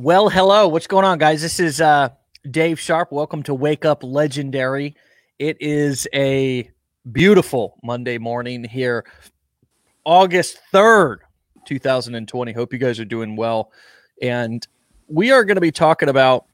Well, hello. What's going on, guys? This is uh, Dave Sharpe. Welcome to Wake Up Legendary. It is a beautiful Monday morning here, August 3rd, 2020. Hope you guys are doing well. And we are going to be talking about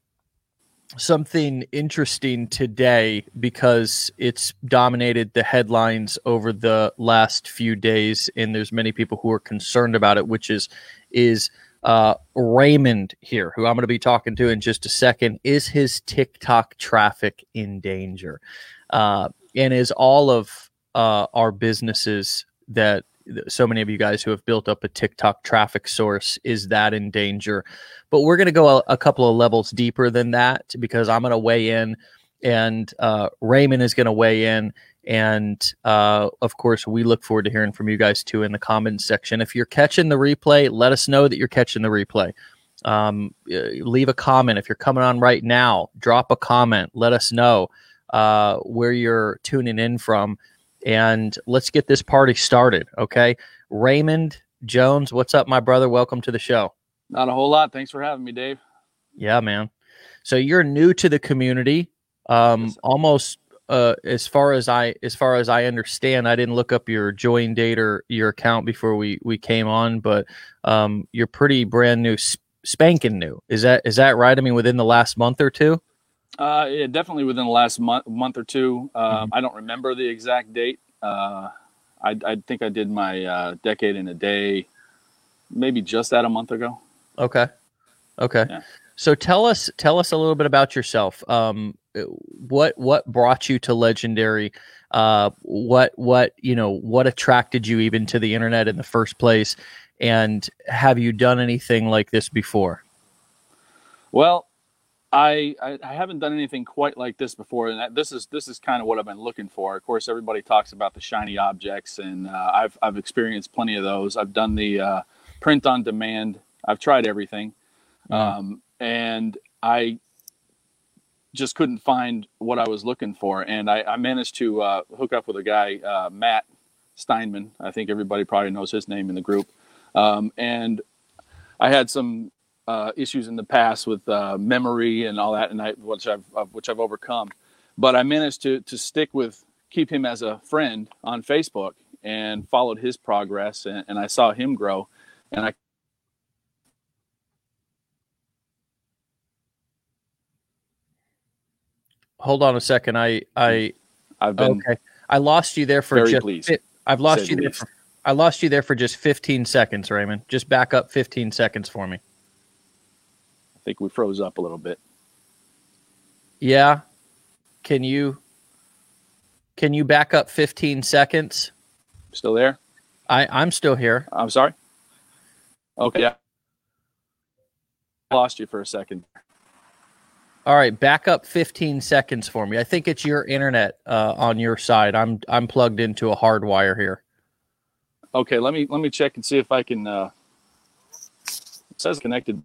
something interesting today because it's dominated the headlines over the last few days and there's many people who are concerned about it which is is uh, Raymond here, who I'm going to be talking to in just a second, is his TikTok traffic in danger? Uh, and is all of uh, our businesses that so many of you guys who have built up a TikTok traffic source, is that in danger? But we're going to go a, a, couple of levels deeper than that because I'm going to weigh in and uh, Raymond is going to weigh in and uh, of course, we look forward to hearing from you guys too in the comments section. If you're catching the replay, let us know that you're catching the replay. Um, uh, leave a comment. If you're coming on right now, drop a comment. Let us know uh, where you're tuning in from. And let's get this party started. Okay. Raymond Jones, what's up, my brother? Welcome to the show. Not a whole lot. Thanks for having me, Dave. Yeah, man. So you're new to the community. Um, almost uh, as far as I as far as I understand, I didn't look up your join date or your account before we we came on, but um, you're pretty brand new, spanking new. Is that is that right? I mean, within the last month or two. Uh, yeah, definitely within the last month month or two. Um, mm-hmm. I don't remember the exact date. Uh, I, I think I did my uh, decade in a day, maybe just that a month ago. Okay. Okay. Yeah. So tell us tell us a little bit about yourself. Um, what what brought you to legendary uh, what what you know what attracted you even to the internet in the first place and have you done anything like this before well I, I, I haven't done anything quite like this before, and this is this is kind of what I've been looking for. Of course, everybody talks about the shiny objects, and uh, I've I've experienced plenty of those. I've done the uh, print on demand. I've tried everything, mm. um, and I just couldn't find what I was looking for. And I, I managed to uh, hook up with a guy, uh, Matt Steinman. I think everybody probably knows his name in the group. Um, and I had some uh, issues in the past with uh, memory and all that, and I, which I've which I've overcome. But I managed to to stick with keep him as a friend on Facebook and followed his progress, and, and I saw him grow, and I hold on a second. I I I've been okay. I lost you there for very just. Pleased, I've lost you there. For, I lost you there for just 15 seconds, Raymond. Just back up 15 seconds for me. I think we froze up a little bit. Yeah. Can you can you back up 15 seconds? Still there? I I'm still here. I'm sorry. Okay. Yeah. Lost you for a second. All right, back up 15 seconds for me. I think it's your internet uh, on your side. I'm I'm plugged into a hard wire here. Okay, let me let me check and see if I can. Uh, it says connected.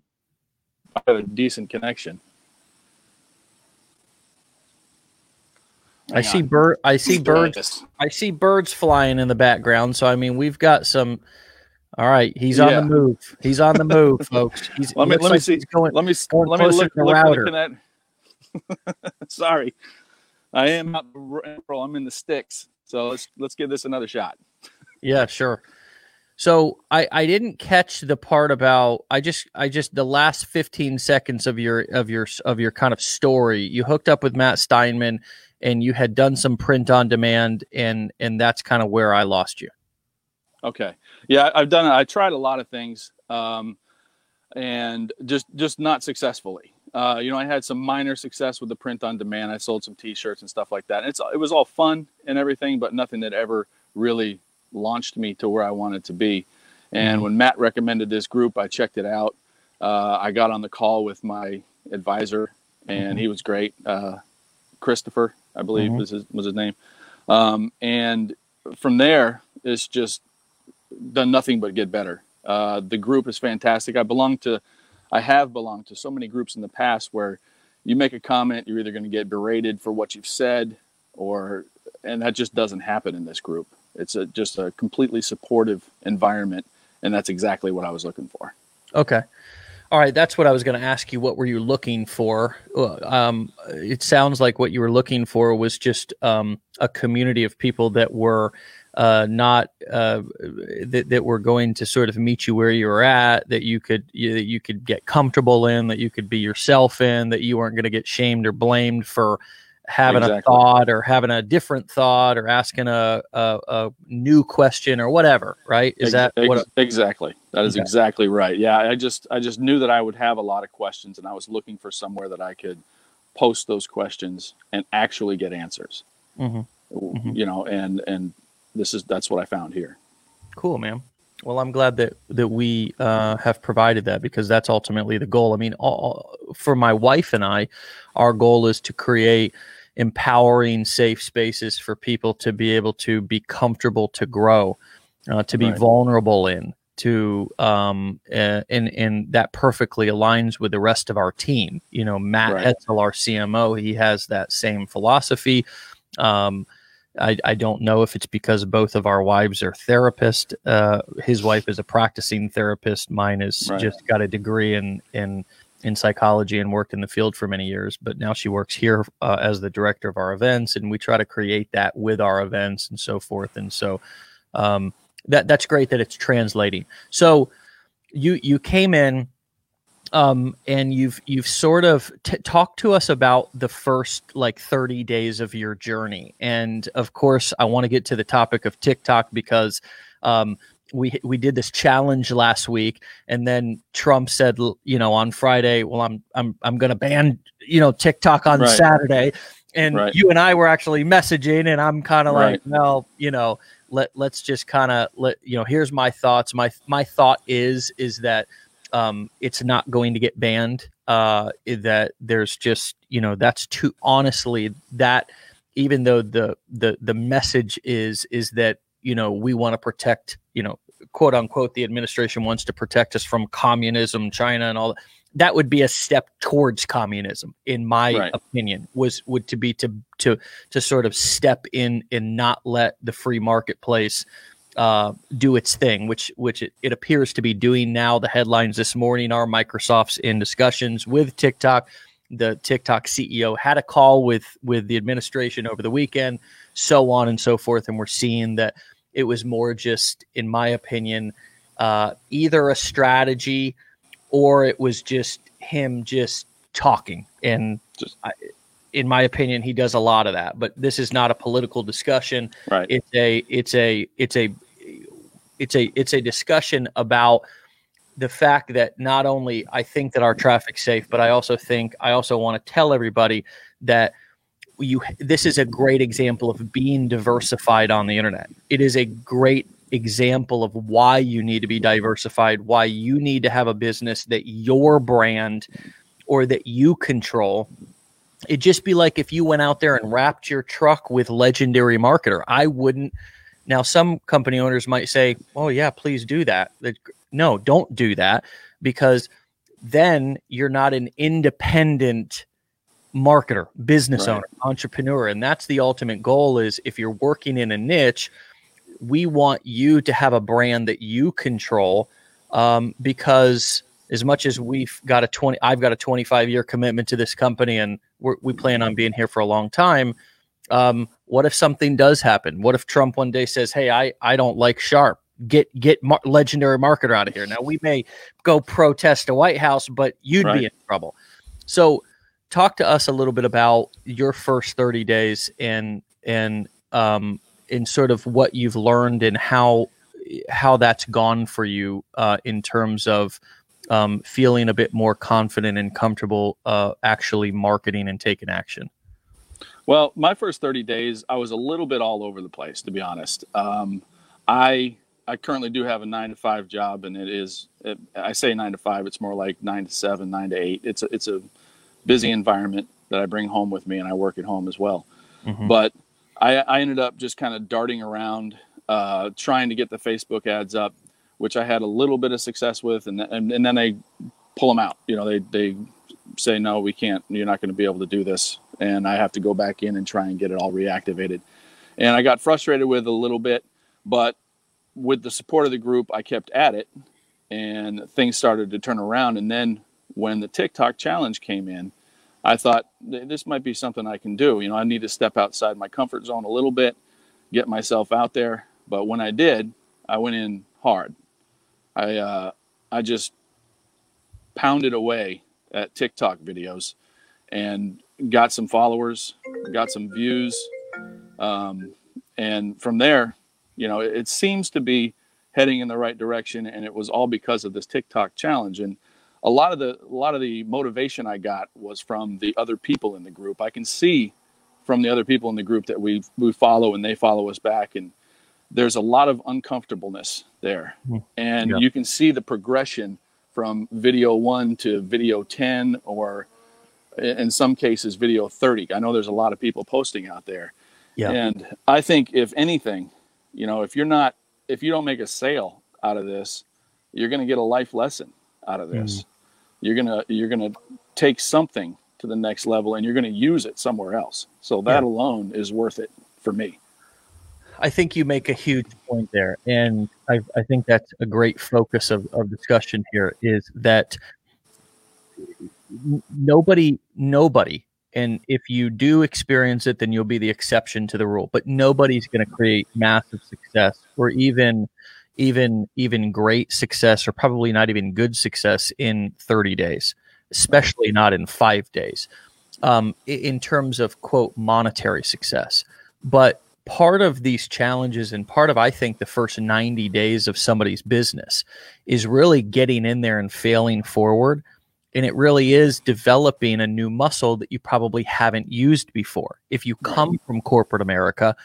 I have a decent connection. Hang I on. see bird. I see birds. I see birds flying in the background. So I mean, we've got some. All right, he's on the move. He's on the move, folks. He's, let me let me like see. Going, let me let me look, look, looking at Sorry, I am not. I'm in the sticks. So let's let's give this another shot. yeah, sure. So I I didn't catch the part about I just I just the last 15 seconds of your of your of your kind of story. You hooked up with Matt Steinman and you had done some print on demand and and that's kind of where I lost you. Okay. Yeah, I've done I tried a lot of things um and just just not successfully. Uh, you know, I had some minor success with the print on demand. I sold some T-shirts and stuff like that. it's it was all fun and everything, but nothing that ever really launched me to where I wanted to be. And mm-hmm. when Matt recommended this group, I checked it out. Uh, I got on the call with my advisor, and mm-hmm. he was great. Uh, Christopher, I believe, mm-hmm. was his was his name. Um, and from there, it's just done nothing but get better. Uh, the group is fantastic. I belong to I have belonged to so many groups in the past where you make a comment, you're either going to get berated for what you've said, or and that just doesn't happen in this group. It's a, just a completely supportive environment, and that's exactly what I was looking for. Okay. All right, that's what I was going to ask you. What were you looking for? Um, it sounds like what you were looking for was just um, a community of people that were uh, not uh, that, that were going to sort of meet you where you were at, that you could you, that you could get comfortable in, that you could be yourself in, that you weren't going to get shamed or blamed for having exactly. a thought or having a different thought or asking a, a, a new question or whatever right is Ex- that what a, exactly that is okay. exactly right yeah i just i just knew that i would have a lot of questions and i was looking for somewhere that i could post those questions and actually get answers mm-hmm. Mm-hmm. you know and and this is that's what i found here cool man well, I'm glad that that we uh, have provided that because that's ultimately the goal. I mean, all, for my wife and I, our goal is to create empowering safe spaces for people to be able to be comfortable to grow uh, to be right. vulnerable in to um uh, and and that perfectly aligns with the rest of our team you know matt right. Etzel, our cmo he has that same philosophy um I, I don't know if it's because both of our wives are therapists. Uh, his wife is a practicing therapist. Mine has right. just got a degree in in in psychology and worked in the field for many years, but now she works here uh, as the director of our events, and we try to create that with our events and so forth. And so um, that that's great that it's translating. So you you came in um, and you've you've sort of t- talked to us about the first like 30 days of your journey and of course i want to get to the topic of tiktok because um, we we did this challenge last week and then Trump said you know on Friday well I'm I'm I'm going to ban you know TikTok on right. Saturday and right. you and I were actually messaging and I'm kind of right. like well you know let let's just kind of let you know here's my thoughts my my thought is is that um it's not going to get banned uh that there's just you know that's too honestly that even though the the the message is is that you know we want to protect you know quote unquote the administration wants to protect us from communism china and all that that would be a step towards communism in my right. opinion was would to be to to to sort of step in and not let the free marketplace uh, do its thing, which which it, it, appears to be doing now. The headlines this morning are Microsoft's in discussions with TikTok. The TikTok CEO had a call with with the administration over the weekend, so on and so forth, and we're seeing that it was more just, in my opinion, uh, either a strategy or it was just him just talking. And just, I, in my opinion, he does a lot of that. But this is not a political discussion. Right. It's a it's a it's a it's a it's a discussion about the fact that not only I think that our traffic's safe, but I also think I also want to tell everybody that you this is a great example of being diversified on the internet. It is a great example of why you need to be diversified, why you need to have a business that your brand or that you control. It'd just be like if you went out there and wrapped your truck with legendary marketer. I wouldn't. Now, some company owners might say, "Oh yeah, please do that." No, don't do that because then you're not an independent marketer, business right. owner, entrepreneur. And that's the ultimate goal is if you're working in a niche, we want you to have a brand that you control um, because as much as we've got a 20 i've got a 25 year commitment to this company and we plan on being here for a long time um, what if something does happen? What if trump one day says hey i, I don't like Sharpe. Get get mar- legendary marketer out of here. Now we may go protest the white house but you'd right. be in trouble. So talk to us a little bit about your first 30 days and and um in sort of what you've learned and how how that's gone for you uh, in terms of um, feeling a bit more confident and comfortable uh, actually marketing and taking action well my first 30 days i was a little bit all over the place to be honest um, i i currently do have a nine to five job and it is it, i say nine to five it's more like nine to seven nine to eight it's a, it's a busy environment that I bring home with me, and I work at home as well. Mm-hmm. But I, I, ended up just kind of darting around, uh, trying to get the Facebook ads up, which I had a little bit of success with, and and, and then they pull them out. You know, they they say no, we can't. You're not going to be able to do this, and I have to go back in and try and get it all reactivated. And I got frustrated with a little bit, but with the support of the group, I kept at it and things started to turn around. And then when the TikTok challenge came in, I thought this might be something I can do. You know, I need to step outside my comfort zone a little bit, get myself out there. But when I did, I went in hard. I uh, I just pounded away at TikTok videos and got some followers, got some views, um, and from there, you know, it, it seems to be heading in the right direction, and it was all because of this TikTok challenge. And a lot of the a lot of the motivation I got was from the other people in the group. I can see from the other people in the group that we we follow and they follow us back, and there's a lot of uncomfortableness there, hmm. and yeah. you can see the progression from video one to video ten, or in some cases video thirty. I know there's a lot of people posting out there, yeah. and I think if anything, you know, if you're not if you don't make a sale out of this, you're going to get a life lesson out of this. Mm. You're gonna you're gonna take something to the next level, and you're going to use it somewhere else. So that yeah. alone is worth it for me. I think you make a huge point there, and I, I think that's a great focus of, of discussion here. Is that nobody nobody and if you do experience it then you'll be the exception to the rule but nobody's going to create massive success or even even even great success or probably not even good success in 30 days especially not in five days um, in terms of quote monetary success but part of these challenges and part of i think the first 90 days of somebody's business is really getting in there and failing forward. And it really is developing a new muscle that you probably haven't used before. If you come from corporate america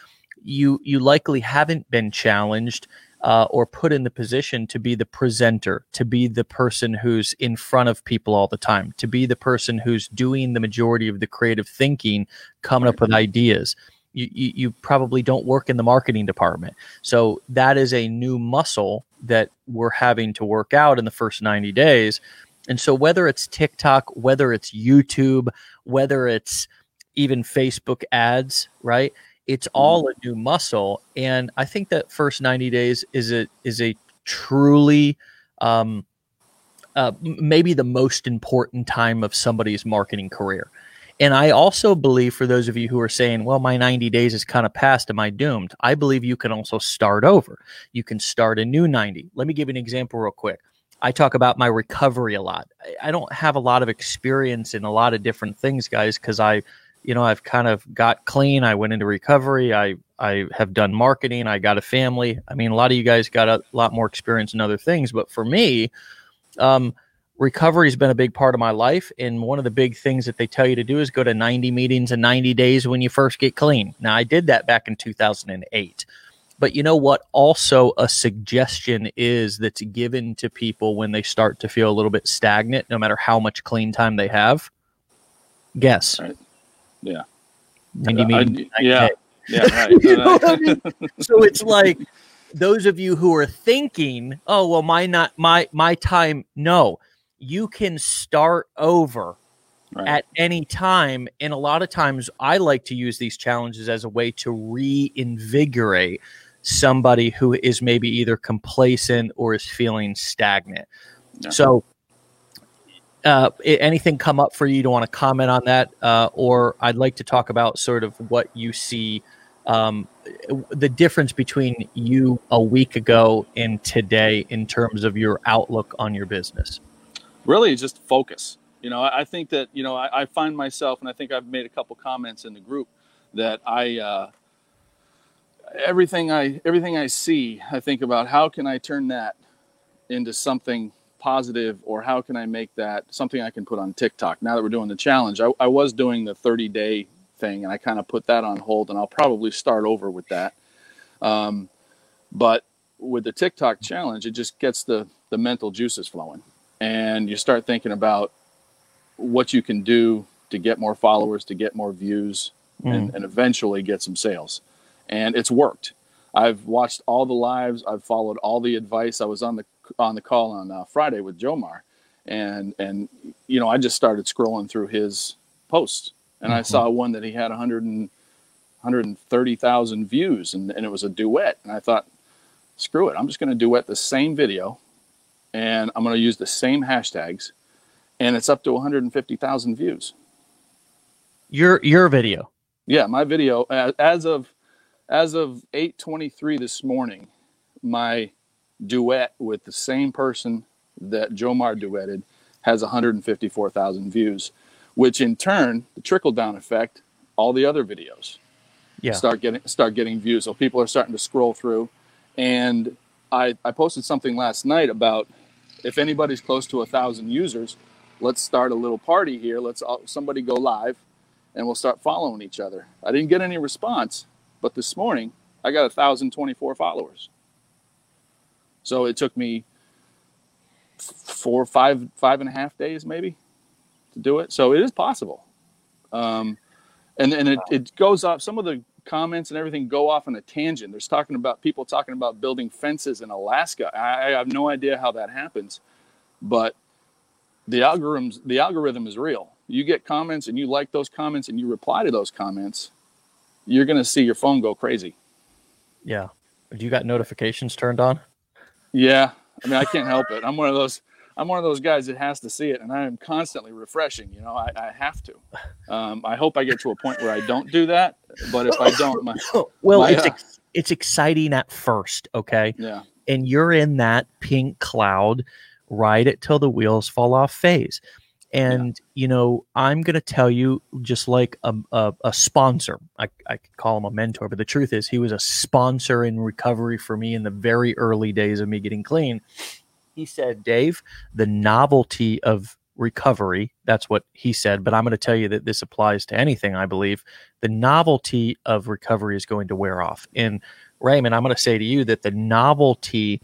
you you likely haven't been challenged uh, or put in the position to be the presenter, to be the person who's in front of people all the time, to be the person who's doing the majority of the creative thinking, coming up with ideas. You, you, you probably don't work in the marketing department. So that is a new muscle that we're having to work out in the first 90 days. And so whether it's TikTok, whether it's YouTube, whether it's even Facebook ads, right? It's mm-hmm. all a new muscle, and I think that first ninety days is a is a truly um, uh, maybe the most important time of somebody's marketing career. And I also believe for those of you who are saying, well, my 90 days is kind of past, am I doomed? I believe you can also start over. You can start a new 90. Let me give you an example real quick. I talk about my recovery a lot. I don't have a lot of experience in a lot of different things, guys, because I you know, I've kind of got clean. I went into recovery. I I have done marketing. I got a family. I mean, a lot of you guys got a lot more experience in other things, but for me, um, recovery has been a big part of my life. And one of the big things that they tell you to do is go to 90 meetings in 90 days when you first get clean. Now, I did that back in 2008. But you know what? Also, a suggestion is that's given to people when they start to feel a little bit stagnant, no matter how much clean time they have. Guess. Right. Yeah. And you mean I, yeah. Yeah, right. you know I mean? So it's like those of you who are thinking, "Oh, well my not my my time." No. You can start over right. at any time and a lot of times I like to use these challenges as a way to reinvigorate somebody who is maybe either complacent or is feeling stagnant. Yeah. So uh, anything come up for you to want to comment on that, uh, or I'd like to talk about sort of what you see um, the difference between you a week ago and today in terms of your outlook on your business. Really, just focus. You know, I think that you know I, I find myself, and I think I've made a couple comments in the group that I. Uh, everything I everything I see, I think about how can I turn that into something positive or how can I make that something I can put on TikTok? Now that we're doing the challenge, I, I was doing the 30 day thing and I kind of put that on hold and I'll probably start over with that. Um, but with the TikTok challenge, it just gets the, the mental juices flowing and you start thinking about what you can do to get more followers, to get more views, mm. and, and eventually get some sales. And it's worked. I've watched all the lives. I've followed all the advice. I was on the on the call on uh, Friday with Jomar, and and you know I just started scrolling through his posts, and mm-hmm. I saw one that he had 100 and 130,000 views, and, and it was a duet, and I thought, screw it, I'm just going to duet the same video, and I'm going to use the same hashtags, and it's up to 150,000 views. Your your video. Yeah, my video as of as of 8:23 this morning, my duet with the same person that Jomar duetted has 154,000 views, which in turn, the trickle down effect, all the other videos yeah. start getting start getting views. So people are starting to scroll through, and I I posted something last night about if anybody's close to a thousand users, let's start a little party here. Let's all, somebody go live, and we'll start following each other. I didn't get any response, but this morning I got 1,024 followers. So it took me four, five, five and a half days maybe to do it. So it is possible. Um, and and it, it goes off some of the comments and everything go off on a tangent. There's talking about people talking about building fences in Alaska. I, I have no idea how that happens, but the algorithms the algorithm is real. You get comments and you like those comments and you reply to those comments, you're gonna see your phone go crazy. Yeah. Do you got notifications turned on? Yeah. I mean I can't help it. I'm one of those I'm one of those guys that has to see it, and I am constantly refreshing. You know, I, I have to. Um, I hope I get to a point where I don't do that, but if I don't, my, well, my, it's uh, ex- it's exciting at first, okay? Yeah. And you're in that pink cloud, ride it till the wheels fall off phase. And yeah. you know, I'm going to tell you, just like a, a, a sponsor, I, I could call him a mentor, but the truth is, he was a sponsor in recovery for me in the very early days of me getting clean he said, Dave, the novelty of recovery, that's what he said, but I'm going to tell you that this applies to anything, I believe. The novelty of recovery is going to wear off. And Raymond, I'm going to say to you that the novelty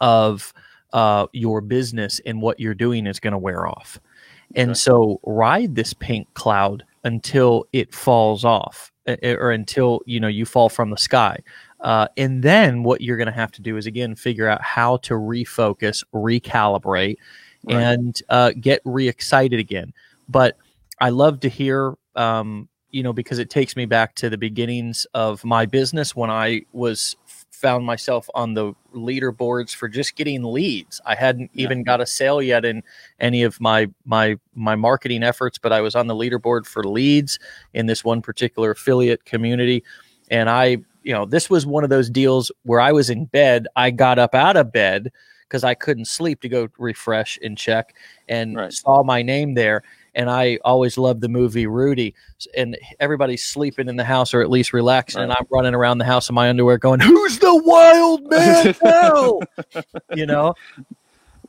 of uh, your business and what you're doing is going to wear off. And okay. so ride this pink cloud until it falls off or until you know you fall from the sky uh, and then what you're going to have to do is again figure out how to refocus, recalibrate, right. and uh, get re-excited again. But I love to hear, um, you know, because it takes me back to the beginnings of my business when I was found myself on the leaderboards for just getting leads. I hadn't yeah. even got a sale yet in any of my my my marketing efforts, but I was on the leaderboard for leads in this one particular affiliate community and I you know, this was one of those deals where I was in bed. I got up out of bed because I couldn't sleep to go refresh and check and right. saw my name there. And I always loved the movie Rudy. And everybody's sleeping in the house or at least relaxing. Right. And I'm running around the house in my underwear going, Who's the wild man now? you know?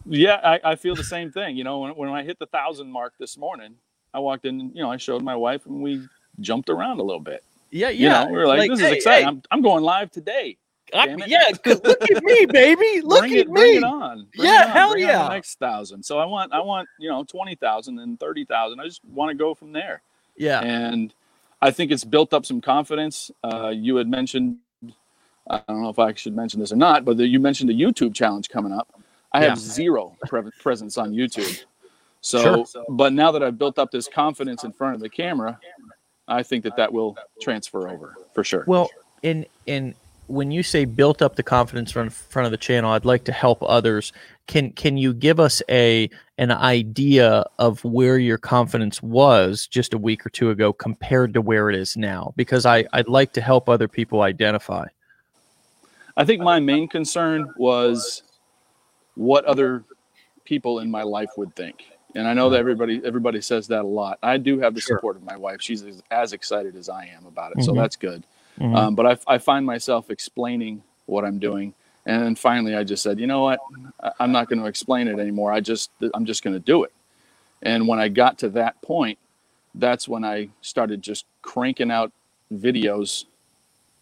Yeah, I, I, feel the same thing. You know, when, when I hit the thousand mark this morning, I walked in, you know, I showed my wife and we jumped around a little bit. Yeah, yeah. You know, we are like, like, this hey, is exciting. Hey. I'm, I'm going live today. I, yeah, look at me, baby. Look bring at it, me. Bring it on. Bring yeah, it on. hell bring yeah. next thousand. So I want, I want, you know, twenty thousand and thirty thousand. I just want to go from there. Yeah. And I think it's built up some confidence. Uh, you had mentioned, I don't know if I should mention this or not, but the, you mentioned the YouTube challenge coming up. I yeah. have zero pre- presence on YouTube. So, sure. but now that I've built up this confidence in front of the camera, I think that that will transfer over for sure. Well, in in when you say built up the confidence in front of the channel, I'd like to help others. Can can you give us a an idea of where your confidence was just a week or two ago compared to where it is now? Because I I'd like to help other people identify. I think my main concern was what other people in my life would think. And I know that everybody everybody says that a lot. I do have the sure. support of my wife. She's as, excited as I am about it, mm-hmm. so that's good. Mm-hmm. Um, but I, I find myself explaining what I'm doing, and then finally I just said, you know what, I'm not going to explain it anymore. I just I'm just going to do it. And when I got to that point, that's when I started just cranking out videos.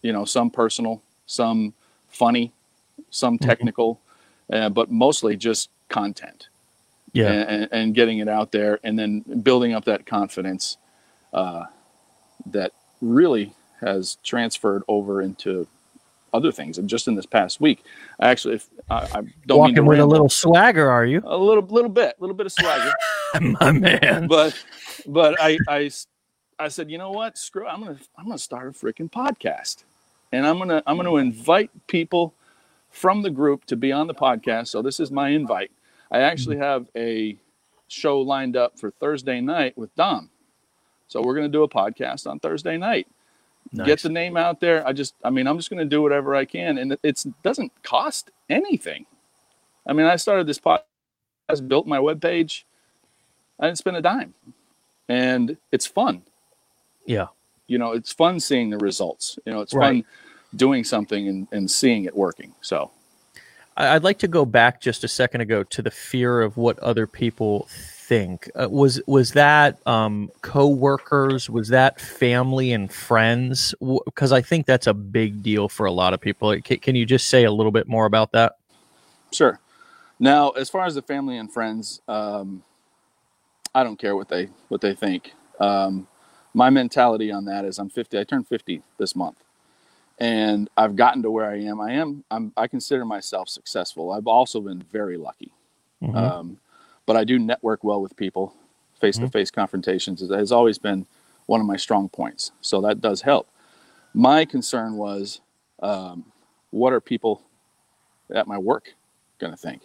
You know, some personal, some funny, some mm-hmm. technical, mm-hmm. uh, but mostly just content yeah, and, and, getting it out there, and then building up that confidence uh, that really has transferred over into other things. And just in this past week, I actually I, I don't walking with a little swagger, are you? A little, little bit, a little bit of swagger, my man. But, but I, I, I said, you know what? Screw. It. I'm gonna, I'm gonna start a freaking podcast, and I'm gonna, I'm gonna invite people from the group to be on the podcast. So this is my invite. I actually have a show lined up for Thursday night with Dom. So we're going to do a podcast on Thursday night. Nice. Get the name out there. I just, I mean, I'm just going to do whatever I can, and it doesn't cost anything. I mean, I started this podcast, built my webpage. I didn't spend a dime, and it's fun. Yeah, you know, it's fun seeing the results. You know, it's right. fun doing something and, and seeing it working. So I'd like to go back just a second ago to the fear of what other people think. Uh, was was that um, co-workers? Was that family and friends? Because I think that's a big deal for a lot of people. Can, can you just say a little bit more about that? Sure. Now, as far as the family and friends, um, I don't care what they what they think. Um, my mentality on that is I'm 50. I turned 50 this month and I've gotten to where I am. I am. I'm, I consider myself successful. I've also been very lucky, mm-hmm. um, but I do network well with people. Face to face confrontations has always been one of my strong points, so that does help. My concern was, um, what are people at my work going to think?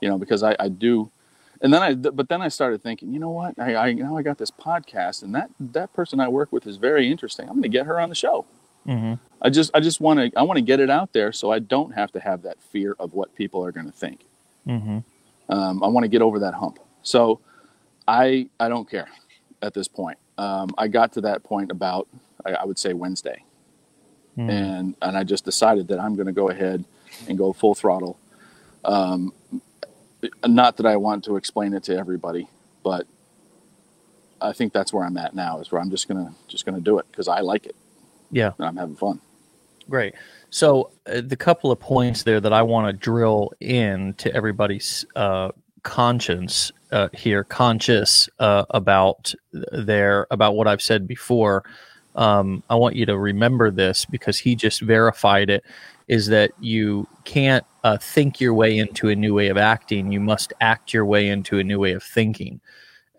You know, because I, I do and then I, but then I started thinking, you know what? I, I now I got this podcast, and that that person I work with is very interesting. I'm going to get her on the show. Mm-hmm. I just I just want to I want to get it out there so I don't have to have that fear of what people are going to think. Mm-hmm. Um, I want to get over that hump. So I I don't care at this point. Um, I got to that point about I, I would say Wednesday, mm-hmm. and and I just decided that I'm going to go ahead and go full throttle. Um, not that I want to explain it to everybody, but I think that's where I'm at now. Is where I'm just gonna just gonna do it because I like it. Yeah, and I'm having fun. Great. So uh, the couple of points there that I want to drill in to everybody's uh, conscience uh, here, conscious uh, about their about what I've said before. Um, I want you to remember this because he just verified it. Is that you can't uh, think your way into a new way of acting. You must act your way into a new way of thinking.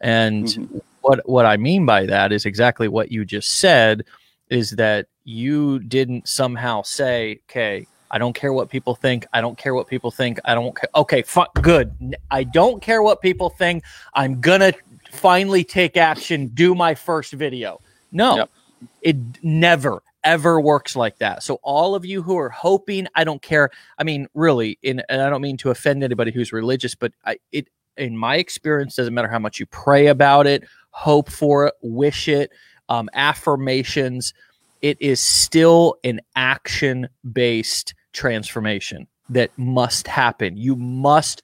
And mm-hmm. what what I mean by that is exactly what you just said. Is that you didn't somehow say, "Okay, I don't care what people think. I don't care what people think. I don't care." Okay, fu- good. I don't care what people think. I'm gonna finally take action. Do my first video. No, yep. it never ever works like that. So all of you who are hoping, I don't care. I mean, really, in, and I don't mean to offend anybody who's religious, but I, it, in my experience, doesn't matter how much you pray about it, hope for it, wish it, um, affirmations. It is still an action based transformation that must happen. You must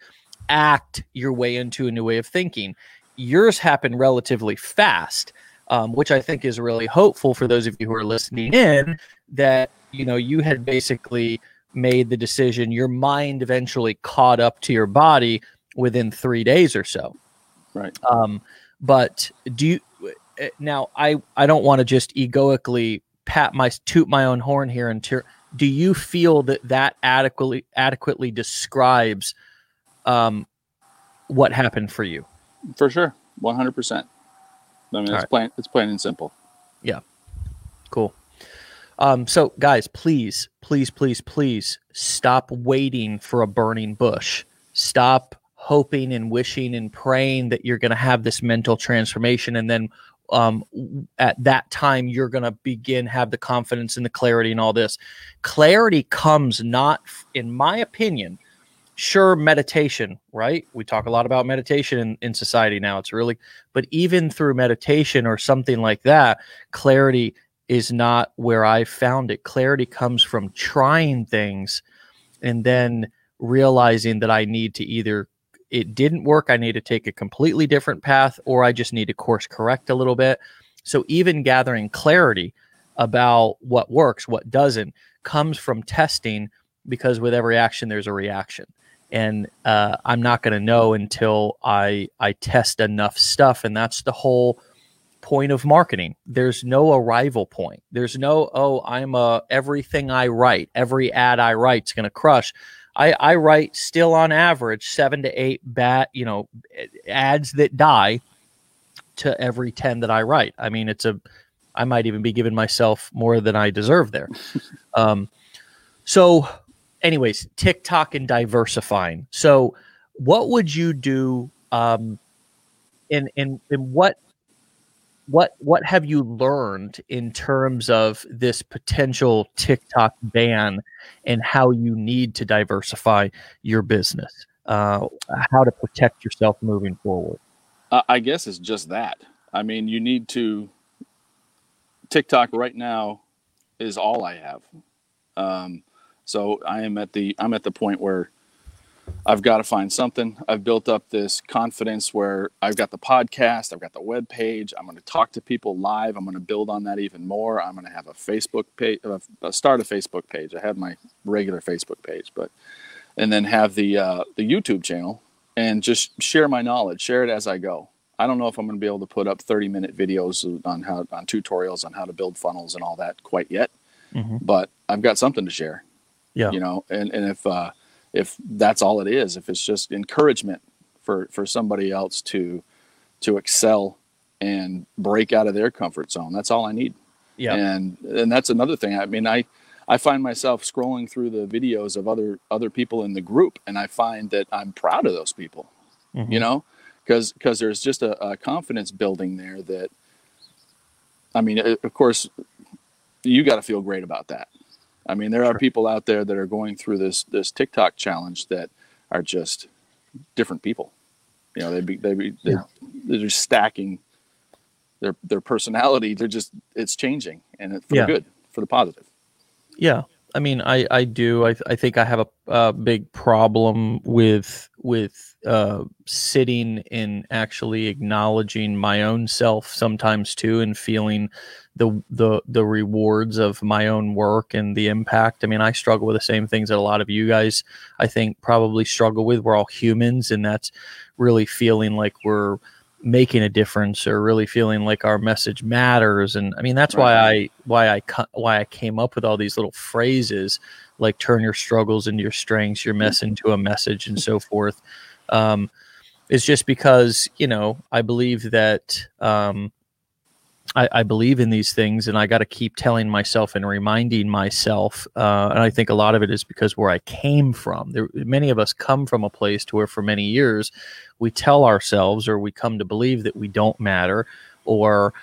act your way into a new way of thinking. Yours happened relatively fast um, which I think is really hopeful for those of you who are listening in that you know you had basically made the decision. Your mind eventually caught up to your body within three days or so. Right. Um, but do you now? I I don't want to just egoically pat my toot my own horn here and tear. Do you feel that that adequately adequately describes um, what happened for you? For sure, one hundred percent. I mean, it's right. plain it's plain and simple. Yeah. Cool. Um, so guys, please, please, please, please stop waiting for a burning bush. Stop hoping and wishing and praying that you're going to have this mental transformation and then um, at that time you're going to begin have the confidence and the clarity and all this. Clarity comes not in my opinion sure meditation right? We talk a lot about meditation in, in society now it's really but even through meditation or something like that clarity is not where i found it. Clarity comes from trying things and then realizing that i need to either it didn't work i need to take a completely different path or i just need to course correct a little bit so even gathering clarity about what works what doesn't comes from testing because with every action there's a reaction and uh, I'm not going to know until I I test enough stuff, and that's the whole point of marketing. There's no arrival point. There's no oh I'm a everything I write, every ad I write is going to crush. I, I write still on average seven to eight bat you know ads that die to every ten that I write. I mean it's a I might even be giving myself more than I deserve there. um, so anyways, TikTok and diversifying. So, what would you do? Um, in in in what what what have you learned in terms of this potential TikTok ban and how you need to diversify your business? Uh, how to protect yourself moving forward? Uh, I guess it's just that. I mean, you need to. TikTok right now is all I have. Um, so I am at the I'm at the point where I've got to find something. I've built up this confidence where I've got the podcast, I've got the web page. I'm going to talk to people live. I'm going to build on that even more. I'm going to have a Facebook page, uh, start a Facebook page. I have my regular Facebook page, but and then have the uh, the YouTube channel and just share my knowledge, share it as I go. I don't know if I'm going to be able to put up 30 minute videos on how on tutorials on how to build funnels and all that quite yet, mm-hmm. but I've got something to share. Yeah, you know, and and if uh, if that's all it is, if it's just encouragement for for somebody else to to excel and break out of their comfort zone, that's all I need. Yeah, and and that's another thing. I mean, I I find myself scrolling through the videos of other other people in the group, and I find that I'm proud of those people. Mm-hmm. You know, because because there's just a, a confidence building there that. I mean, of course, you got to feel great about that. I mean, there are people out there that are going through this this TikTok challenge that are just different people. You know, they be they be they're, yeah. they're just stacking their their personality. They're just it's changing and it's for yeah. the good, for the positive. Yeah, I mean, I I do. I I think I have a, a big problem with with uh, sitting and actually acknowledging my own self sometimes too, and feeling the the the rewards of my own work and the impact. I mean, I struggle with the same things that a lot of you guys I think probably struggle with. We're all humans, and that's really feeling like we're making a difference or really feeling like our message matters. And i mean that's right. why i why i why i came up with all these little phrases like turn your struggles into your strengths your mess into a message and so forth. Um, is just because you know i believe that um, I, I, believe in these things and I got to keep telling myself and reminding myself. Uh, and I think a lot of it is because where I came from. There, many of us come from a place to where for many years we tell ourselves or we come to believe that we don't matter or,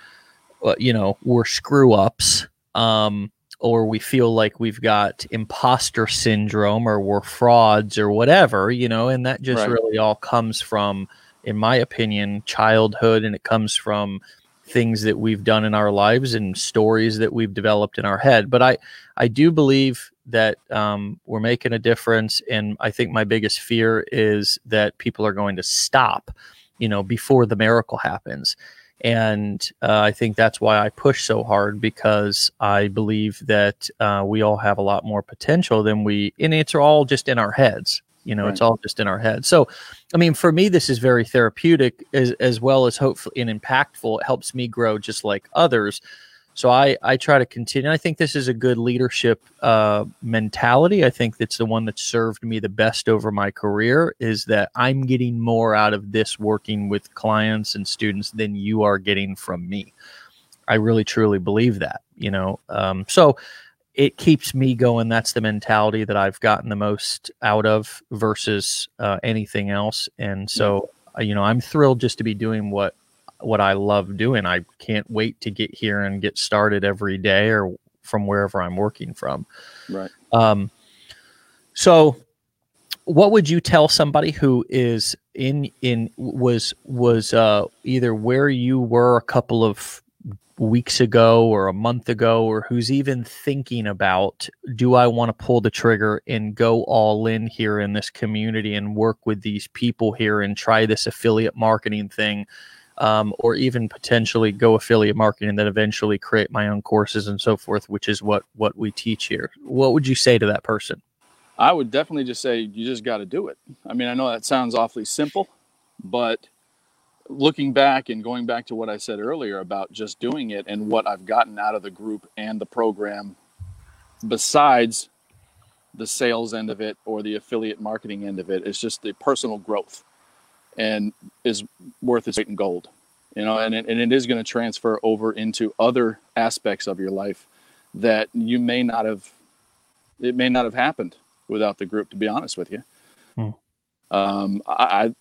uh, you know, we're screw ups. Um, or we feel like we've got imposter syndrome or we're frauds or whatever, you know, and that just right. really all comes from, in my opinion, childhood and it comes from things that we've done in our lives and stories that we've developed in our head. But I, I do believe that um, we're making a difference, and I think my biggest fear is that people are going to stop, you know, before the miracle happens. And uh, I think that's why I push so hard because I believe that uh, we all have a lot more potential than we, and it's all just in our heads. You know, right. it's all just in our head. So, I mean, for me, this is very therapeutic as, as well as hopeful and impactful. It helps me grow just like others. So I, I try to continue. I think this is a good leadership uh, mentality. I think that's the one that served me the best over my career is that I'm getting more out of this working with clients and students than you are getting from me. I really truly believe that, you know. Um, so it keeps me going. That's the mentality that I've gotten the most out of versus uh, anything else. And so, yeah. you know, I'm thrilled just to be doing what what I love doing. I can't wait to get here and get started every day or from wherever I'm working from. Right. Um. So, what would you tell somebody who is in in was was uh, either where you were a couple of weeks ago or a month ago or who's even thinking about do I want to pull the trigger and go all in here in this community and work with these people here and try this affiliate marketing thing um, or even potentially go affiliate marketing and then eventually create my own courses and so forth which is what what we teach here. What would you say to that person? I would definitely just say you just got to do it. I mean I know that sounds awfully simple but looking back and going back to what I said earlier about just doing it and what I've gotten out of the group and the program, besides the sales end of it or the affiliate marketing end of it, it, is just the personal growth and is worth its weight in gold. You know, and it, and it is going to transfer over into other aspects of your life that you may not have, it may not have happened without the group, to be honest with you. Hmm. Um, I,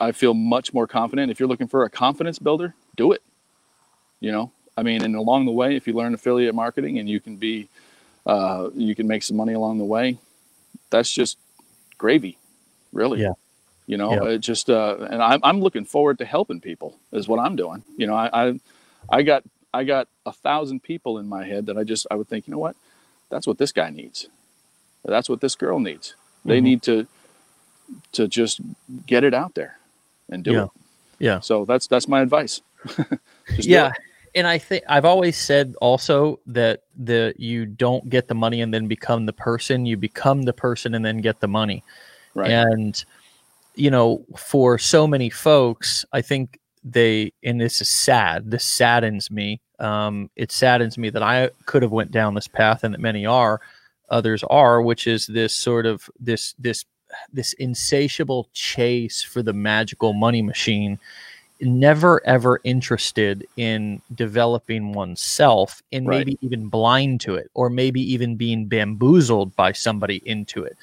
I feel much more confident. If you're looking for a confidence builder, do it. You know, I mean, and along the way, if you learn affiliate marketing and you can be, uh, you can make some money along the way, that's just gravy, really. Yeah. You know, Yeah. it just, uh, and I'm, I'm looking forward to helping people is what I'm doing. You know, I, I, I got, I got a thousand people in my head that I just, I would think, you know what, that's what this guy needs. That's what this girl needs. They Mhm. need to, to just get it out there and do Yeah. it. Yeah. So that's, that's my advice. Yeah and i think i've always said also that the you don't get the money and then become the person you become the person and then get the money Right. and you know for so many folks i think they and this is sad this saddens me um, it saddens me that i could have went down this path and that many are others are which is this sort of this this this insatiable chase for the magical money machine never ever interested in developing oneself and Right. maybe even blind to it or maybe even being bamboozled by somebody into it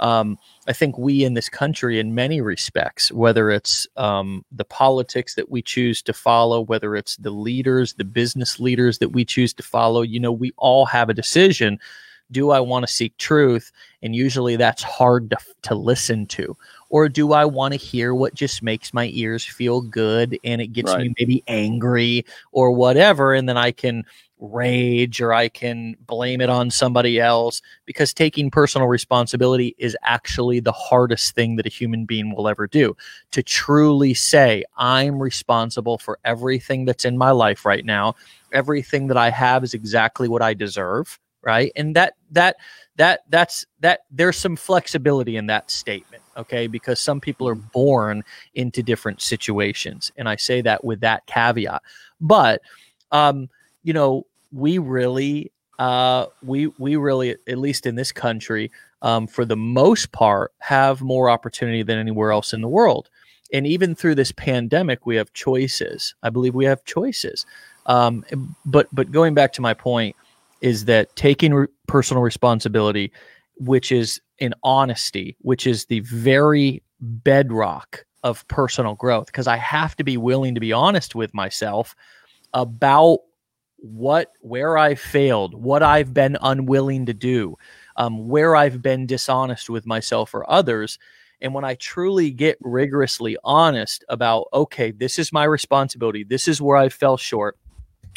um, I think we in this country, in many respects, whether it's um, the politics that we choose to follow, whether it's the leaders, the business leaders that we choose to follow, you know, we all have a decision. Do I want to seek truth? And usually that's hard to, to listen to. Or do I want to hear what just makes my ears feel good and it gets me maybe angry or whatever? And then I can rage or I can blame it on somebody else because taking personal responsibility is actually the hardest thing that a human being will ever do. To truly say, I'm responsible for everything that's in my life right now, everything that I have is exactly what I deserve, right? And that, that, that, that's, that, there's some flexibility in that statement, okay? Because some people are born into different situations. And I say that with that caveat. But, um, you know, we really uh, we we really at least in this country um, for the most part have more opportunity than anywhere else in the world and even through this pandemic we have choices i believe we have choices um, but but going back to my point is that taking re- personal responsibility which is in honesty which is the very bedrock of personal growth because i have to be willing to be honest with myself about what where I failed, what I've been unwilling to do, um, where I've been dishonest with myself or others. And when I truly get rigorously honest about, okay, this is my responsibility, this is where I fell short,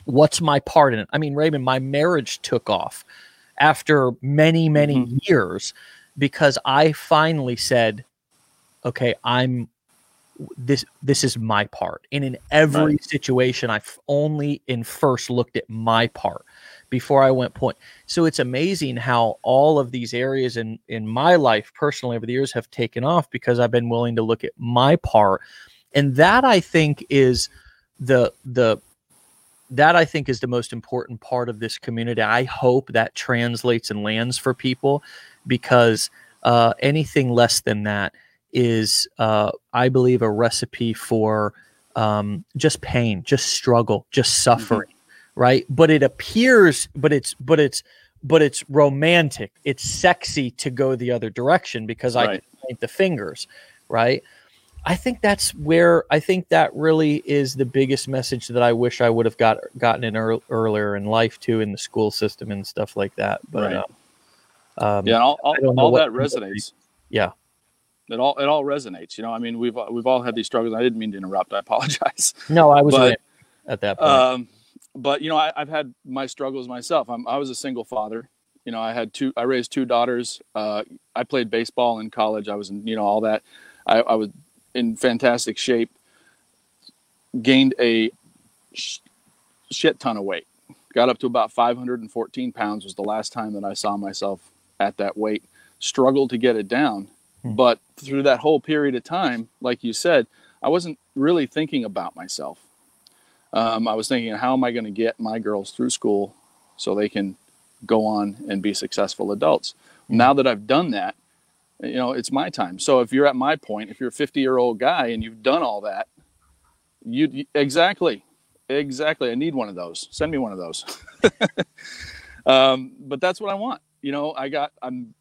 what's my part in it? I mean, Raymond, my marriage took off after many, many Mhm. years because I finally said, okay, I'm this this is my part and in every Right. situation i've only in first looked at my part before i went point so it's amazing how all of these areas in in my life personally over the years have taken off because i've been willing to look at my part and that i think is the the that i think is the most important part of this community i hope that translates and lands for people because uh, anything less than that is uh, I believe a recipe for um, just pain, just struggle, just suffering, right? But it appears, but it's, but it's, but it's romantic. It's sexy to go the other direction because I Right. can point the fingers, right? I think that's where I think that really is the biggest message that I wish I would have got gotten in ear earlier in life too, in the school system and stuff like that. But Right. uh, um, yeah, all, all, I don't know all that resonates. Yeah. It all it all resonates. You know, I mean, we've we've all had these struggles. I didn't mean to interrupt. I apologize. no, I was But, at that point. Um, but you know, I, I've had my struggles myself. I'm, I was a single father. You know, I had two. I raised two daughters. Uh, I played baseball in college. I was in you know all that. I, I was in fantastic shape. Gained a sh- shit ton of weight. Got up to about 514 pounds. Was the last time that I saw myself at that weight. Struggled to get it down, Hmm. but through that whole period of time, like you said, I wasn't really thinking about myself. Um, I was thinking, how am I going to get my girls through school so they can go on and be successful adults? Now that I've done that, you know, it's my time. So if you're at my point, if you're a 50 year old guy and you've done all that, you you- exactly, exactly. I need one of those. Send me one of those. um, but that's what I want. You know, I got, I'm,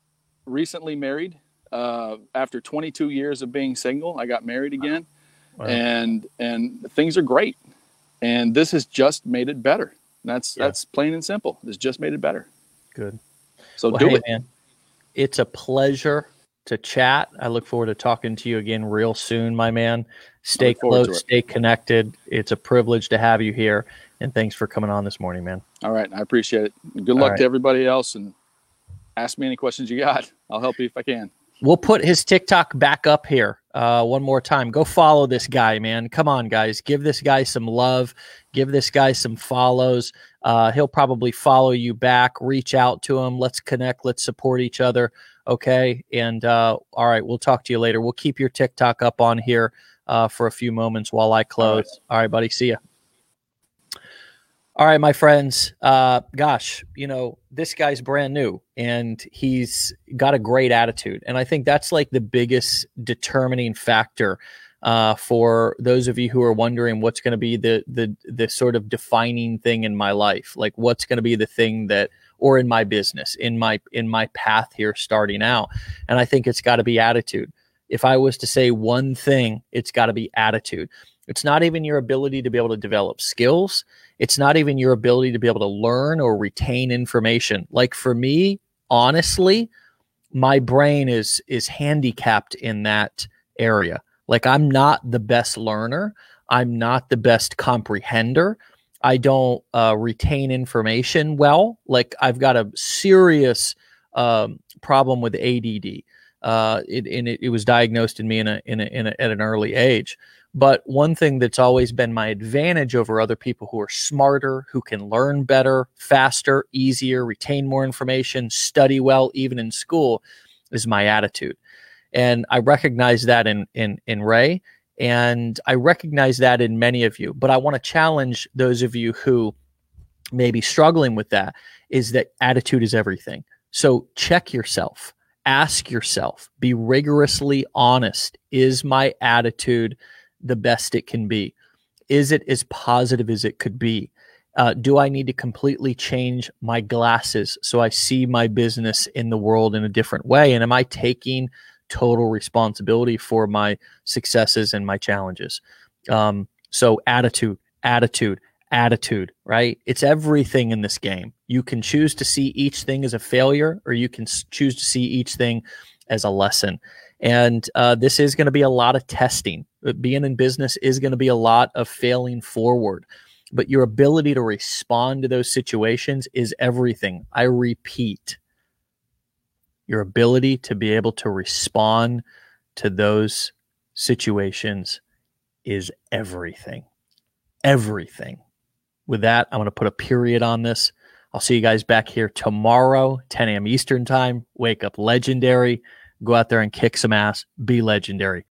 recently married. Uh, after 22 years of being single, I got married again, wow. and and things are great. And this has just made it better. That's yeah. that's plain and simple. It's just made it better. Good. So well, do hey, it, man. It's a pleasure to chat. I look forward to talking to you again real soon, my man. Stay close, stay connected. It's a privilege to have you here. And thanks for coming on this morning, man. All right. I appreciate it. Good luck right. to everybody else. And ask me any questions you got. I'll help you if I can. We'll put his TikTok back up here uh, one more time. Go follow this guy, man. Come on, guys. Give this guy some love. Give this guy some follows. Uh, he'll probably follow you back. Reach out to him. Let's connect. Let's support each other. Okay. And uh, all right, we'll talk to you later. We'll keep your TikTok up on here uh, for a few moments while I close. All right, all right buddy. See ya. All right, my friends. Uh, gosh, you know, this guy's brand new and he's got a great attitude. And I think that's like the biggest determining factor uh, for those of you who are wondering what's going to be the, the, the sort of defining thing in my life. Like what's going to be the thing that, or in my business, in my, in my path here starting out. And I think it's got to be attitude. If I was to say one thing, it's got to be attitude. It's not even your ability to be able to develop skills. It's not even your ability to be able to learn or retain information. Like for me, honestly, my brain is is handicapped in that area. Like I'm not the best learner. I'm not the best comprehender. I don't uh, retain information well. Like I've got a serious um, problem with ADD. Uh, it, and it, it was diagnosed in me in a, in a, in a, at an early age. But one thing that's always been my advantage over other people who are smarter, who can learn better, faster, easier, retain more information, study well, even in school, is my attitude. And I recognize that in in in Ray, and I recognize that in many of you. But I want to challenge those of you who may be struggling with that. Is that attitude is everything. So check yourself. Ask yourself. Be rigorously honest. Is my attitude the best it can be? Is it as positive as it could be? Uh, do I need to completely change my glasses so I see my business in the world in a different way? And am I taking total responsibility for my successes and my challenges? Um, so, attitude, attitude, attitude, right? It's everything in this game. You can choose to see each thing as a failure, or you can choose to see each thing as a lesson. And uh, this is going to be a lot of testing. Uh, being in business is going to be a lot of failing forward. But your ability to respond to those situations is everything. I repeat, your ability to be able to respond to those situations is everything. Everything. With that, I'm going to put a period on this. I'll see you guys back here tomorrow, 10 a.m. Eastern Time. Wake up legendary. Go out there and kick some ass. Be legendary.